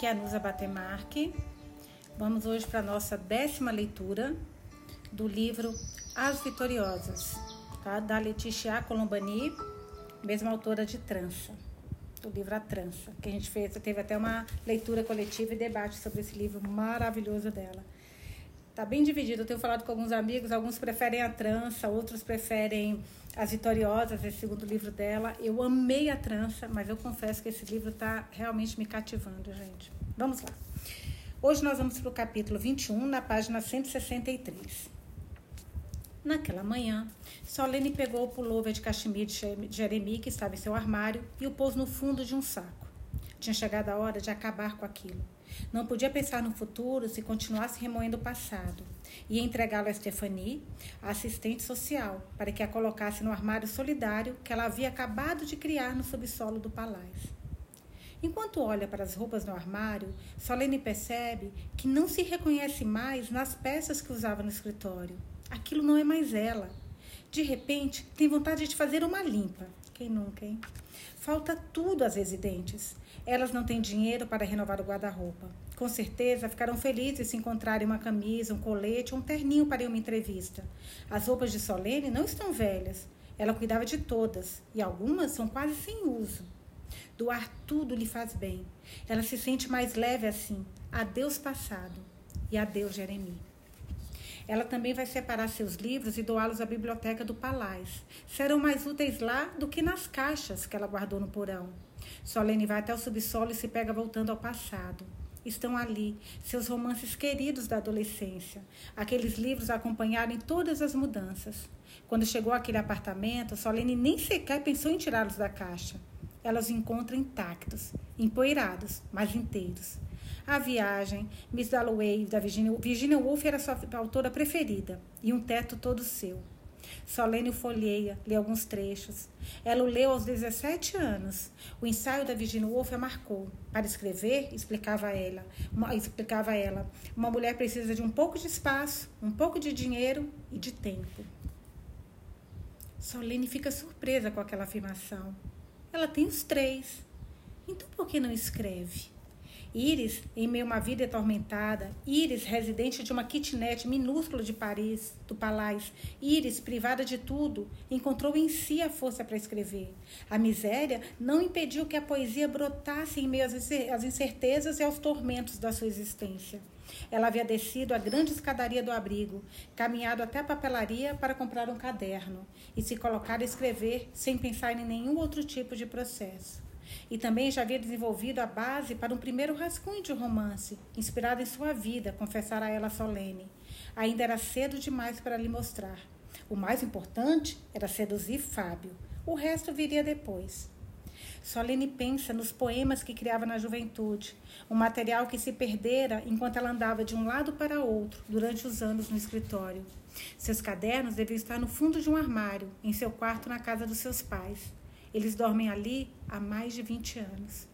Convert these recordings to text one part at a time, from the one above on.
Aqui é a Nusa Batemarque. Vamos hoje para a nossa décima leitura do livro As Vitoriosas, tá? da Letícia Colombani, mesma autora de Trança, do livro A Trança, que a gente fez, teve até uma leitura coletiva e debate sobre esse livro maravilhoso dela. Tá bem dividido. Eu tenho falado com alguns amigos, alguns preferem a trança, outros preferem as Vitoriosas, esse segundo livro dela. Eu amei a trança, mas eu confesso que esse livro está realmente me cativando, gente. Vamos lá. Hoje nós vamos para o capítulo 21, na página 163. Naquela manhã, Solene pegou o pullover de cachemir de Jeremi, que estava em seu armário, e o pôs no fundo de um saco. Tinha chegado a hora de acabar com aquilo. Não podia pensar no futuro se continuasse remoendo o passado. Ia entregá-lo a Stephanie, a assistente social, para que a colocasse no armário solidário que ela havia acabado de criar no subsolo do palácio. Enquanto olha para as roupas no armário, Solene percebe que não se reconhece mais nas peças que usava no escritório. Aquilo não é mais ela. De repente, tem vontade de fazer uma limpa. Quem nunca, hein? Falta tudo às residentes. Elas não têm dinheiro para renovar o guarda-roupa. Com certeza ficarão felizes se encontrarem uma camisa, um colete ou um terninho para uma entrevista. As roupas de Solene não estão velhas. Ela cuidava de todas e algumas são quase sem uso. Doar tudo lhe faz bem. Ela se sente mais leve assim. Adeus passado e adeus Jeremias. Ela também vai separar seus livros e doá-los à biblioteca do palácio. Serão mais úteis lá do que nas caixas que ela guardou no porão. Solene vai até o subsolo e se pega voltando ao passado. Estão ali, seus romances queridos da adolescência. Aqueles livros acompanharam todas as mudanças. Quando chegou àquele apartamento, Solene nem sequer pensou em tirá-los da caixa. Ela os encontra intactos, empoeirados, mas inteiros. A Viagem, Miss Dalloway, da Virginia, Virginia Woolf era sua autora preferida, e um teto todo seu. Solene folheia, lê alguns trechos. Ela o leu aos 17 anos. O ensaio da Virginia Woolf a marcou. Para escrever, explicava ela, uma, explicava ela, uma mulher precisa de um pouco de espaço, um pouco de dinheiro e de tempo. Solene fica surpresa com aquela afirmação. Ela tem os três. Então por que não escreve? Iris, em meio a uma vida atormentada, Iris, residente de uma kitnet minúscula de Paris, do Palais, Iris, privada de tudo, encontrou em si a força para escrever. A miséria não impediu que a poesia brotasse em meio às incertezas e aos tormentos da sua existência. Ela havia descido a grande escadaria do abrigo, caminhado até a papelaria para comprar um caderno e se colocar a escrever sem pensar em nenhum outro tipo de processo e também já havia desenvolvido a base para um primeiro rascunho de romance, inspirado em sua vida, confessara ela solene. Ainda era cedo demais para lhe mostrar. O mais importante era seduzir Fábio. O resto viria depois. Solene pensa nos poemas que criava na juventude, um material que se perdera enquanto ela andava de um lado para outro durante os anos no escritório. Seus cadernos deviam estar no fundo de um armário, em seu quarto na casa dos seus pais. Eles dormem ali há mais de 20 anos.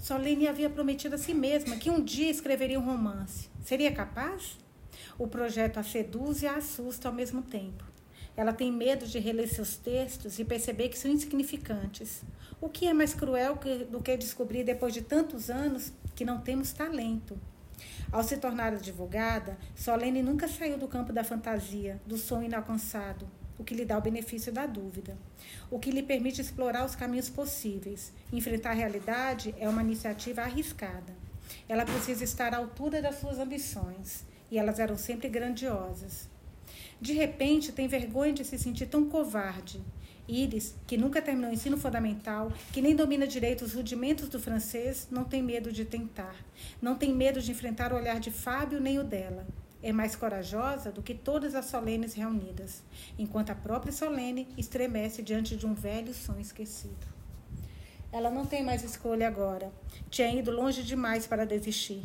Solene havia prometido a si mesma que um dia escreveria um romance. Seria capaz? O projeto a seduz e a assusta ao mesmo tempo. Ela tem medo de reler seus textos e perceber que são insignificantes. O que é mais cruel do que descobrir depois de tantos anos que não temos talento? Ao se tornar advogada, Solene nunca saiu do campo da fantasia, do sonho inalcançado o que lhe dá o benefício da dúvida, o que lhe permite explorar os caminhos possíveis. Enfrentar a realidade é uma iniciativa arriscada. Ela precisa estar à altura das suas ambições, e elas eram sempre grandiosas. De repente, tem vergonha de se sentir tão covarde. Iris, que nunca terminou o ensino fundamental, que nem domina direito os rudimentos do francês, não tem medo de tentar. Não tem medo de enfrentar o olhar de Fábio nem o dela é mais corajosa do que todas as solenes reunidas, enquanto a própria Solene estremece diante de um velho sonho esquecido. Ela não tem mais escolha agora. Tinha ido longe demais para desistir.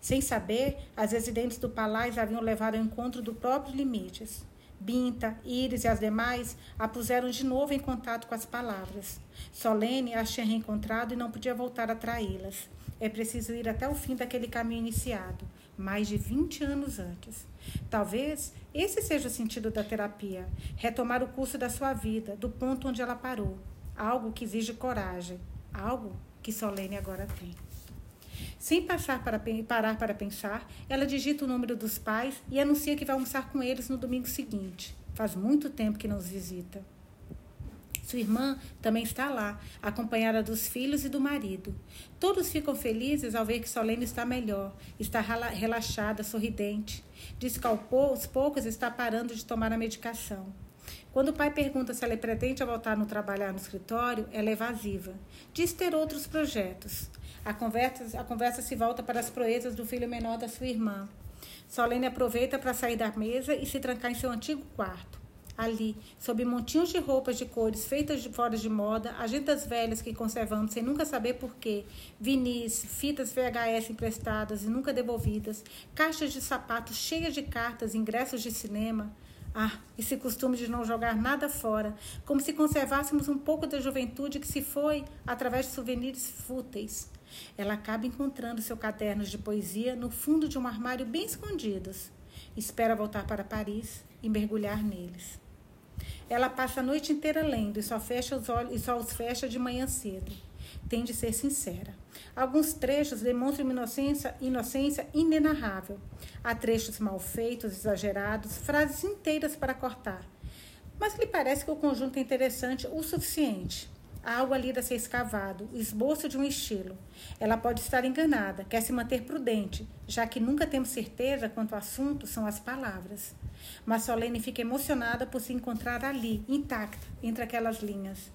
Sem saber, as residentes do palácio haviam levado ao encontro do próprio limites. Binta, Iris e as demais a puseram de novo em contato com as palavras. Solene as tinha reencontrado e não podia voltar a traí-las. É preciso ir até o fim daquele caminho iniciado mais de 20 anos antes. Talvez esse seja o sentido da terapia: retomar o curso da sua vida, do ponto onde ela parou. Algo que exige coragem, algo que Solene agora tem. Sem passar para, parar para pensar, ela digita o número dos pais e anuncia que vai almoçar com eles no domingo seguinte. Faz muito tempo que não os visita. Sua irmã também está lá, acompanhada dos filhos e do marido. Todos ficam felizes ao ver que Solene está melhor, está relaxada, sorridente. Diz que aos poucos está parando de tomar a medicação. Quando o pai pergunta se ela pretende voltar no trabalhar no escritório, ela é evasiva. Diz ter outros projetos. A conversa, a conversa se volta para as proezas do filho menor da sua irmã. Solene aproveita para sair da mesa e se trancar em seu antigo quarto. Ali, sob montinhos de roupas de cores feitas de fora de moda, agendas velhas que conservamos sem nunca saber porquê, vinis, fitas VHS emprestadas e nunca devolvidas, caixas de sapatos cheias de cartas, ingressos de cinema. Ah, esse costume de não jogar nada fora, como se conservássemos um pouco da juventude que se foi através de souvenirs fúteis. Ela acaba encontrando seu caderno de poesia no fundo de um armário bem escondidos. Espera voltar para Paris e mergulhar neles. Ela passa a noite inteira lendo e só fecha os olhos e só os fecha de manhã cedo. Tem de ser sincera. Alguns trechos demonstram inocência, inocência inenarrável. Há trechos mal feitos, exagerados, frases inteiras para cortar. Mas lhe parece que o conjunto é interessante o suficiente. Algo ali a ser escavado, o esboço de um estilo. Ela pode estar enganada, quer se manter prudente, já que nunca temos certeza quanto ao assunto são as palavras. Mas Solene fica emocionada por se encontrar ali, intacta, entre aquelas linhas.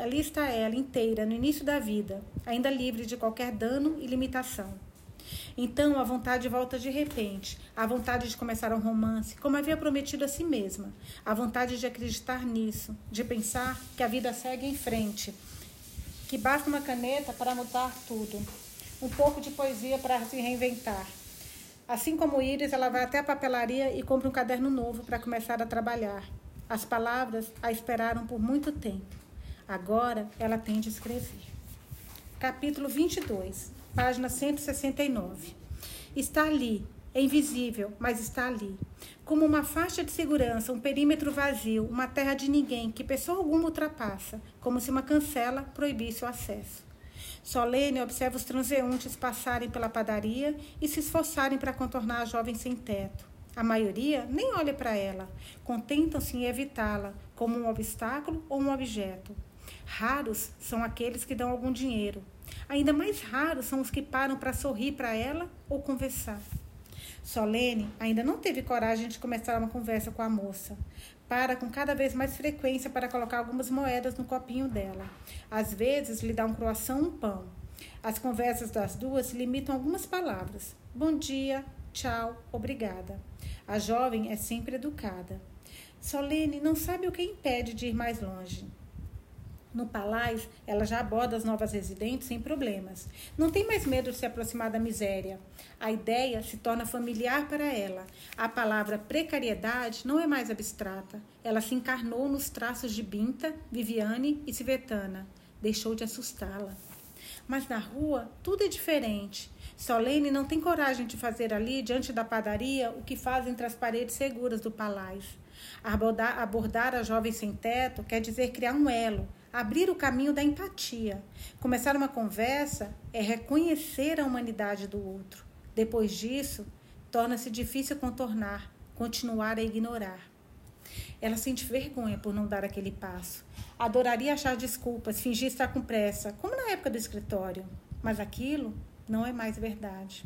Ali está ela, inteira, no início da vida, ainda livre de qualquer dano e limitação. Então a vontade volta de repente, a vontade de começar um romance, como havia prometido a si mesma, a vontade de acreditar nisso, de pensar que a vida segue em frente, que basta uma caneta para mudar tudo, um pouco de poesia para se reinventar. Assim como Iris, ela vai até a papelaria e compra um caderno novo para começar a trabalhar. As palavras a esperaram por muito tempo. Agora ela tem de escrever. Capítulo 22 página 169. Está ali, é invisível, mas está ali. Como uma faixa de segurança, um perímetro vazio, uma terra de ninguém que pessoa alguma ultrapassa, como se uma cancela proibisse o acesso. Solene observa os transeuntes passarem pela padaria e se esforçarem para contornar a jovem sem teto. A maioria nem olha para ela, contentam-se em evitá-la, como um obstáculo ou um objeto. Raros são aqueles que dão algum dinheiro, Ainda mais raros são os que param para sorrir para ela ou conversar. Solene ainda não teve coragem de começar uma conversa com a moça. Para com cada vez mais frequência para colocar algumas moedas no copinho dela. Às vezes lhe dá um croissant um pão. As conversas das duas limitam algumas palavras. Bom dia, tchau, obrigada. A jovem é sempre educada. Solene não sabe o que impede de ir mais longe. No Palais, ela já aborda as novas residentes sem problemas. Não tem mais medo de se aproximar da miséria. A ideia se torna familiar para ela. A palavra precariedade não é mais abstrata. Ela se encarnou nos traços de Binta, Viviane e Civetana. Deixou de assustá-la. Mas na rua, tudo é diferente. Solene não tem coragem de fazer ali, diante da padaria, o que faz entre as paredes seguras do Palais. Abordar, abordar a jovem sem teto quer dizer criar um elo, abrir o caminho da empatia. Começar uma conversa é reconhecer a humanidade do outro. Depois disso, torna-se difícil contornar, continuar a ignorar. Ela sente vergonha por não dar aquele passo. Adoraria achar desculpas, fingir estar com pressa, como na época do escritório. Mas aquilo não é mais verdade.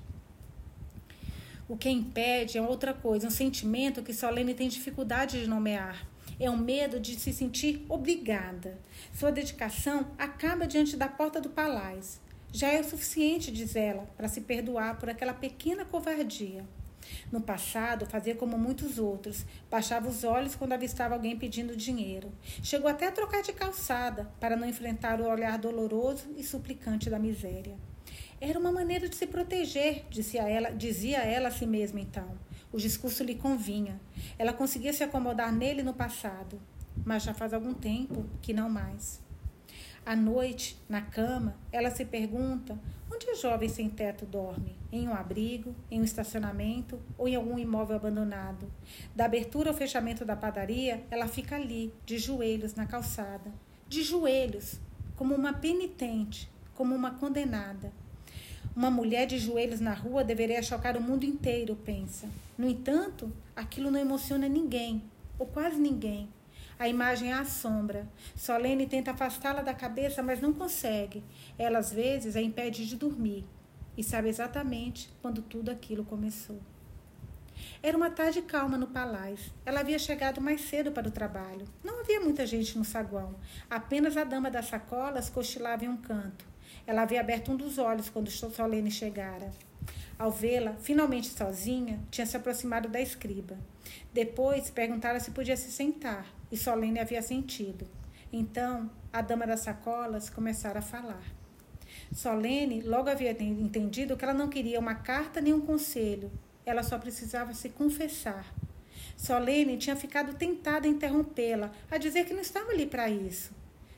O que impede é outra coisa, um sentimento que Solene tem dificuldade de nomear é o medo de se sentir obrigada. Sua dedicação acaba diante da porta do palácio. Já é o suficiente, diz ela, para se perdoar por aquela pequena covardia. No passado, fazia como muitos outros, baixava os olhos quando avistava alguém pedindo dinheiro. Chegou até a trocar de calçada para não enfrentar o olhar doloroso e suplicante da miséria. Era uma maneira de se proteger, dizia ela, dizia ela a si mesma então. O discurso lhe convinha. Ela conseguia se acomodar nele no passado, mas já faz algum tempo que não mais. À noite, na cama, ela se pergunta onde a jovem sem teto dorme: em um abrigo, em um estacionamento ou em algum imóvel abandonado. Da abertura ao fechamento da padaria, ela fica ali, de joelhos na calçada, de joelhos, como uma penitente, como uma condenada. Uma mulher de joelhos na rua deveria chocar o mundo inteiro, pensa. No entanto, aquilo não emociona ninguém, ou quase ninguém. A imagem a assombra. Solene tenta afastá-la da cabeça, mas não consegue. Ela, às vezes, a impede de dormir. E sabe exatamente quando tudo aquilo começou. Era uma tarde calma no palácio. Ela havia chegado mais cedo para o trabalho. Não havia muita gente no saguão. Apenas a dama das sacolas cochilava em um canto. Ela havia aberto um dos olhos quando Solene chegara. Ao vê-la, finalmente sozinha, tinha se aproximado da escriba. Depois perguntara se podia se sentar, e Solene havia sentido. Então, a dama das sacolas começara a falar. Solene logo havia entendido que ela não queria uma carta nem um conselho. Ela só precisava se confessar. Solene tinha ficado tentada a interrompê-la, a dizer que não estava ali para isso.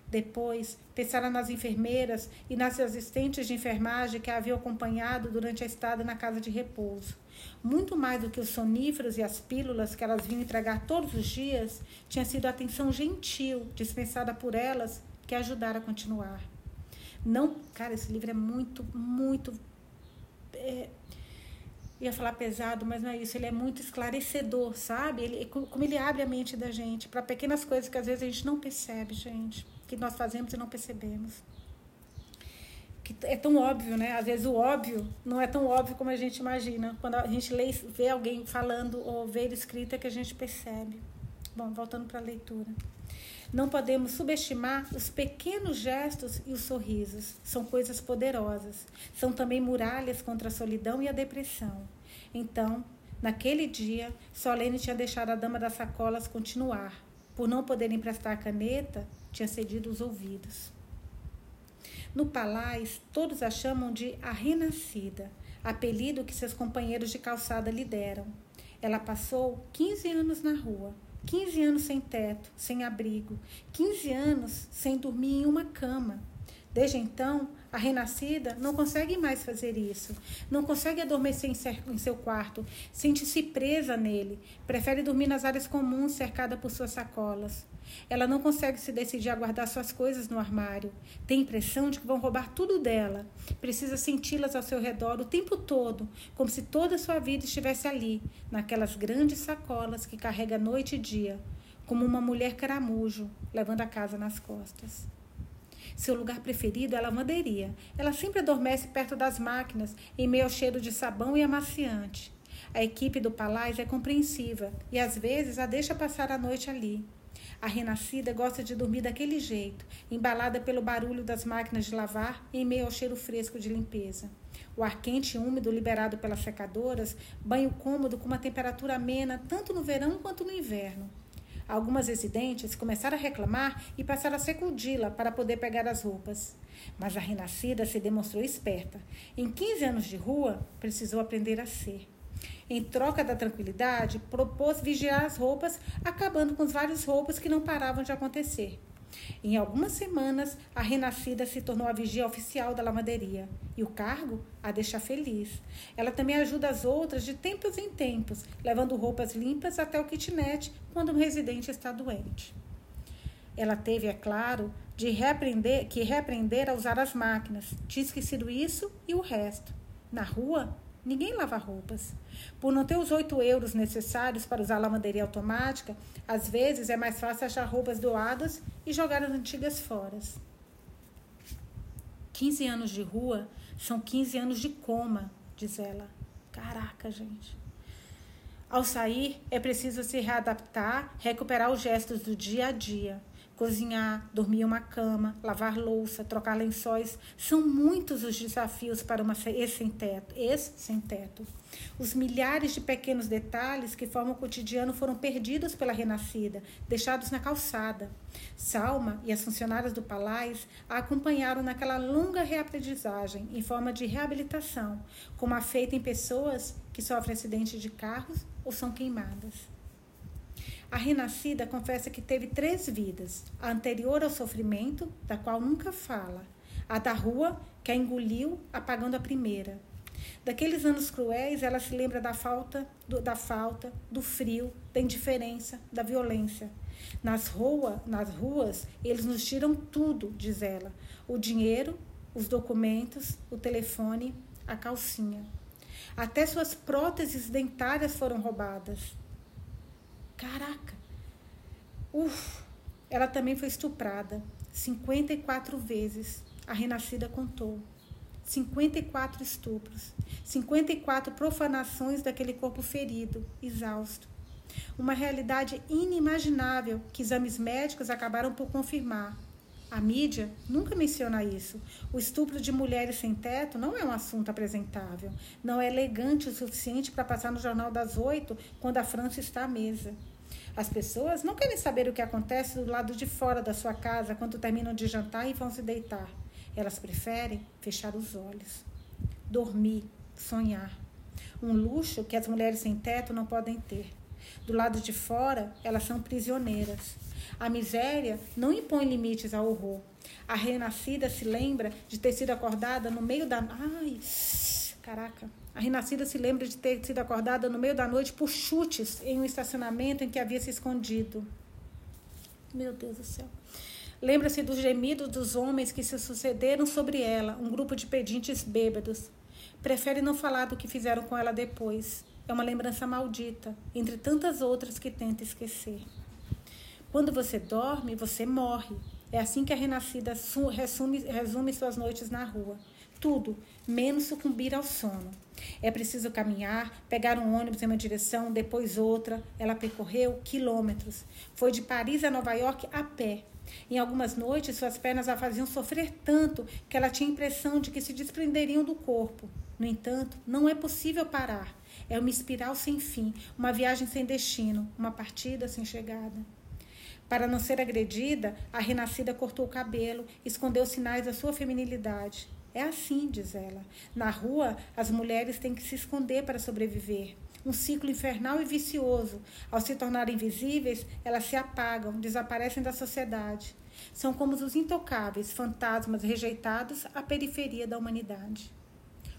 Depois, pensara nas enfermeiras e nas assistentes de enfermagem que a haviam acompanhado durante a estada na casa de repouso. Muito mais do que os soníferos e as pílulas que elas vinham entregar todos os dias, tinha sido a atenção gentil dispensada por elas que ajudara a continuar. Não, cara, esse livro é muito, muito. É, ia falar pesado, mas não é isso. Ele é muito esclarecedor, sabe? Ele, como ele abre a mente da gente para pequenas coisas que às vezes a gente não percebe, gente que nós fazemos e não percebemos. Que é tão óbvio, né? Às vezes o óbvio não é tão óbvio como a gente imagina. Quando a gente lê, vê alguém falando ou vê escrita que a gente percebe. Bom, voltando para a leitura. Não podemos subestimar os pequenos gestos e os sorrisos. São coisas poderosas. São também muralhas contra a solidão e a depressão. Então, naquele dia, Solene tinha deixado a dama das sacolas continuar. Por não poder emprestar a caneta, tinha cedido os ouvidos. No Palais, todos a chamam de a Renascida, apelido que seus companheiros de calçada lhe deram. Ela passou 15 anos na rua, 15 anos sem teto, sem abrigo, 15 anos sem dormir em uma cama. Desde então, a renascida não consegue mais fazer isso. Não consegue adormecer em seu quarto, sente-se presa nele, prefere dormir nas áreas comuns cercada por suas sacolas. Ela não consegue se decidir a guardar suas coisas no armário. Tem a impressão de que vão roubar tudo dela. Precisa senti-las ao seu redor o tempo todo, como se toda a sua vida estivesse ali, naquelas grandes sacolas que carrega noite e dia, como uma mulher caramujo, levando a casa nas costas. Seu lugar preferido é a lavanderia. Ela sempre adormece perto das máquinas, em meio ao cheiro de sabão e amaciante. A equipe do palácio é compreensiva e às vezes a deixa passar a noite ali. A renascida gosta de dormir daquele jeito, embalada pelo barulho das máquinas de lavar em meio ao cheiro fresco de limpeza. O ar quente e úmido liberado pelas secadoras, banho cômodo com uma temperatura amena tanto no verão quanto no inverno. Algumas residentes começaram a reclamar e passaram a sacudi-la para poder pegar as roupas. Mas a renascida se demonstrou esperta. Em 15 anos de rua, precisou aprender a ser. Em troca da tranquilidade, propôs vigiar as roupas, acabando com os vários roubos que não paravam de acontecer. Em algumas semanas, a renascida se tornou a vigia oficial da lavanderia e o cargo a deixa feliz. Ela também ajuda as outras de tempos em tempos, levando roupas limpas até o kitnet quando um residente está doente. Ela teve, é claro, de repreender, que repreender a usar as máquinas. Tinha esquecido isso e o resto. Na rua, Ninguém lava roupas. Por não ter os 8 euros necessários para usar a lavanderia automática, às vezes é mais fácil achar roupas doadas e jogar as antigas fora. 15 anos de rua são 15 anos de coma, diz ela. Caraca, gente. Ao sair, é preciso se readaptar, recuperar os gestos do dia a dia cozinhar, dormir em uma cama, lavar louça, trocar lençóis. São muitos os desafios para uma esse sem teto, esse sem teto. Os milhares de pequenos detalhes que formam o cotidiano foram perdidos pela renascida, deixados na calçada. Salma e as funcionárias do Palais a acompanharam naquela longa reaprendizagem em forma de reabilitação, como a feita em pessoas que sofrem acidentes de carros ou são queimadas. A renascida confessa que teve três vidas: a anterior ao sofrimento, da qual nunca fala, a da rua, que a engoliu, apagando a primeira. Daqueles anos cruéis, ela se lembra da falta, do, da falta, do frio, da indiferença, da violência. Nas, rua, nas ruas, eles nos tiram tudo, diz ela: o dinheiro, os documentos, o telefone, a calcinha. Até suas próteses dentárias foram roubadas. Caraca! Uf! Ela também foi estuprada 54 vezes. A renascida contou. 54 estupros, 54 profanações daquele corpo ferido, exausto. Uma realidade inimaginável que exames médicos acabaram por confirmar. A mídia nunca menciona isso. O estupro de mulheres sem teto não é um assunto apresentável. Não é elegante o suficiente para passar no Jornal das Oito quando a França está à mesa. As pessoas não querem saber o que acontece do lado de fora da sua casa quando terminam de jantar e vão se deitar. Elas preferem fechar os olhos, dormir, sonhar. Um luxo que as mulheres sem teto não podem ter. Do lado de fora, elas são prisioneiras. A miséria não impõe limites ao horror. A renascida se lembra de ter sido acordada no meio da. Ai, caraca. A renascida se lembra de ter sido acordada no meio da noite por chutes em um estacionamento em que havia se escondido. Meu Deus do céu. Lembra-se dos gemidos dos homens que se sucederam sobre ela, um grupo de pedintes bêbados. Prefere não falar do que fizeram com ela depois. É uma lembrança maldita, entre tantas outras que tenta esquecer. Quando você dorme, você morre. É assim que a renascida resume, resume suas noites na rua. Tudo, menos sucumbir ao sono. É preciso caminhar, pegar um ônibus em uma direção, depois outra. Ela percorreu quilômetros. Foi de Paris a Nova York a pé. Em algumas noites, suas pernas a faziam sofrer tanto que ela tinha a impressão de que se desprenderiam do corpo. No entanto, não é possível parar. É uma espiral sem fim, uma viagem sem destino, uma partida sem chegada. Para não ser agredida, a renascida cortou o cabelo, escondeu sinais da sua feminilidade. É assim, diz ela. Na rua, as mulheres têm que se esconder para sobreviver. Um ciclo infernal e vicioso. Ao se tornarem invisíveis, elas se apagam, desaparecem da sociedade. São como os intocáveis, fantasmas rejeitados à periferia da humanidade.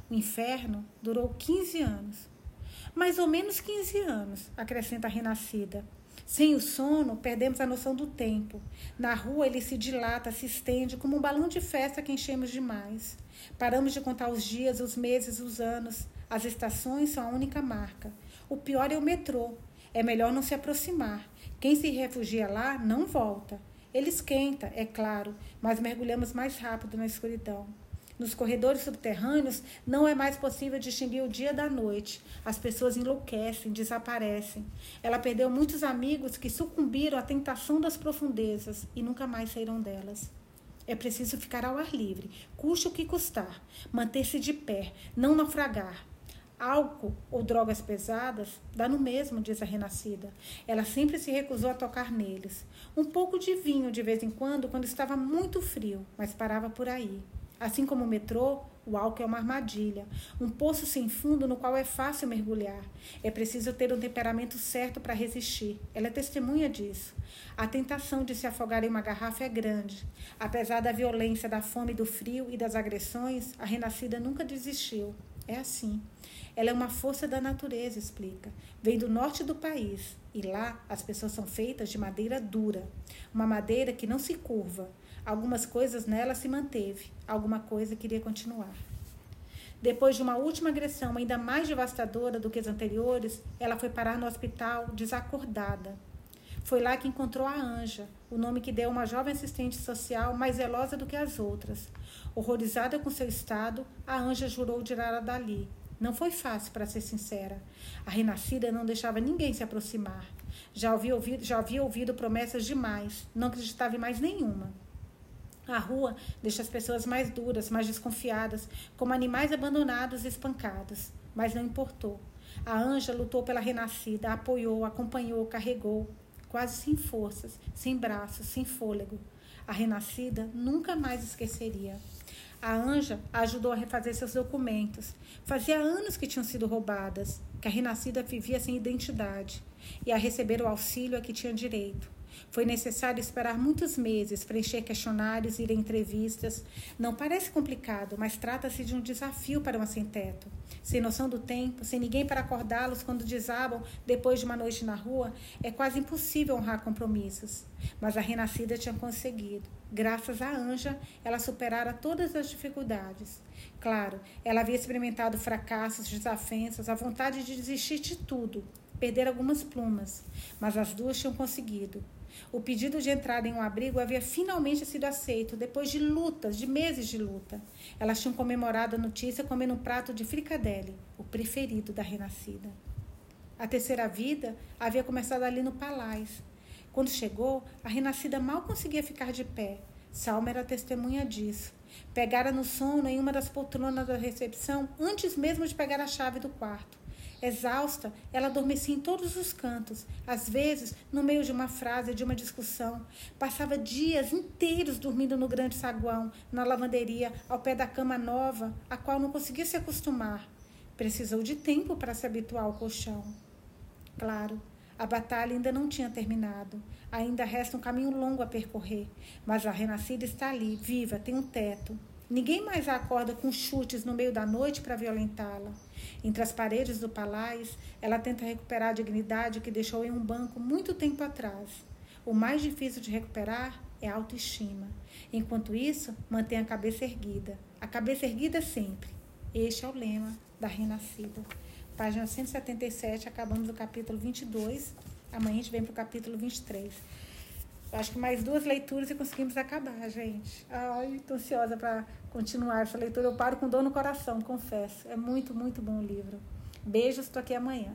O inferno durou 15 anos. Mais ou menos 15 anos, acrescenta a renascida. Sem o sono, perdemos a noção do tempo. Na rua, ele se dilata, se estende como um balão de festa que enchemos demais. Paramos de contar os dias, os meses, os anos. As estações são a única marca. O pior é o metrô. É melhor não se aproximar. Quem se refugia lá não volta. Ele esquenta, é claro, mas mergulhamos mais rápido na escuridão. Nos corredores subterrâneos não é mais possível distinguir o dia da noite. As pessoas enlouquecem, desaparecem. Ela perdeu muitos amigos que sucumbiram à tentação das profundezas e nunca mais saíram delas. É preciso ficar ao ar livre, custe o que custar, manter-se de pé, não naufragar. Álcool ou drogas pesadas dá no mesmo, diz a renascida. Ela sempre se recusou a tocar neles. Um pouco de vinho de vez em quando, quando estava muito frio, mas parava por aí. Assim como o metrô, o álcool é uma armadilha, um poço sem fundo no qual é fácil mergulhar. É preciso ter um temperamento certo para resistir. Ela é testemunha disso. A tentação de se afogar em uma garrafa é grande. Apesar da violência, da fome, do frio e das agressões, a renascida nunca desistiu. É assim. Ela é uma força da natureza, explica. Vem do norte do país e lá as pessoas são feitas de madeira dura, uma madeira que não se curva. Algumas coisas nela se manteve, alguma coisa queria continuar. Depois de uma última agressão ainda mais devastadora do que as anteriores, ela foi parar no hospital desacordada. Foi lá que encontrou a Anja, o nome que deu uma jovem assistente social mais zelosa do que as outras. Horrorizada com seu estado, a Anja jurou tirá-la dali. Não foi fácil, para ser sincera. A renascida não deixava ninguém se aproximar. Já havia ouvido, já havia ouvido promessas demais, não acreditava em mais nenhuma. A rua deixa as pessoas mais duras, mais desconfiadas, como animais abandonados e espancados. Mas não importou. A anja lutou pela renascida, apoiou, acompanhou, carregou, quase sem forças, sem braços, sem fôlego. A renascida nunca mais esqueceria. A anja ajudou a refazer seus documentos. Fazia anos que tinham sido roubadas, que a renascida vivia sem identidade, e a receber o auxílio a que tinha direito. Foi necessário esperar muitos meses, preencher questionários, ir a entrevistas. Não parece complicado, mas trata-se de um desafio para uma sem-teto. Sem noção do tempo, sem ninguém para acordá-los quando desabam depois de uma noite na rua, é quase impossível honrar compromissos. Mas a renascida tinha conseguido. Graças à Anja, ela superara todas as dificuldades. Claro, ela havia experimentado fracassos, desavenças, a vontade de desistir de tudo, perder algumas plumas, mas as duas tinham conseguido. O pedido de entrada em um abrigo havia finalmente sido aceito, depois de lutas, de meses de luta. Elas tinham comemorado a notícia comendo um prato de fricadelle, o preferido da renascida. A terceira vida havia começado ali no Palais. Quando chegou, a renascida mal conseguia ficar de pé. Salma era testemunha disso. Pegara no sono em uma das poltronas da recepção antes mesmo de pegar a chave do quarto. Exausta, ela adormecia em todos os cantos, às vezes no meio de uma frase, de uma discussão. Passava dias inteiros dormindo no grande saguão, na lavanderia, ao pé da cama nova, a qual não conseguia se acostumar. Precisou de tempo para se habituar ao colchão. Claro, a batalha ainda não tinha terminado. Ainda resta um caminho longo a percorrer, mas a renascida está ali, viva, tem um teto. Ninguém mais a acorda com chutes no meio da noite para violentá-la. Entre as paredes do palácio, ela tenta recuperar a dignidade que deixou em um banco muito tempo atrás. O mais difícil de recuperar é a autoestima. Enquanto isso, mantém a cabeça erguida. A cabeça erguida sempre. Este é o lema da Renascida. Página 177, acabamos o capítulo 22. Amanhã a gente vem para o capítulo 23. Acho que mais duas leituras e conseguimos acabar, gente. Ai, tô ansiosa para continuar essa leitura. Eu paro com dor no coração, confesso. É muito, muito bom o livro. Beijos, estou aqui amanhã.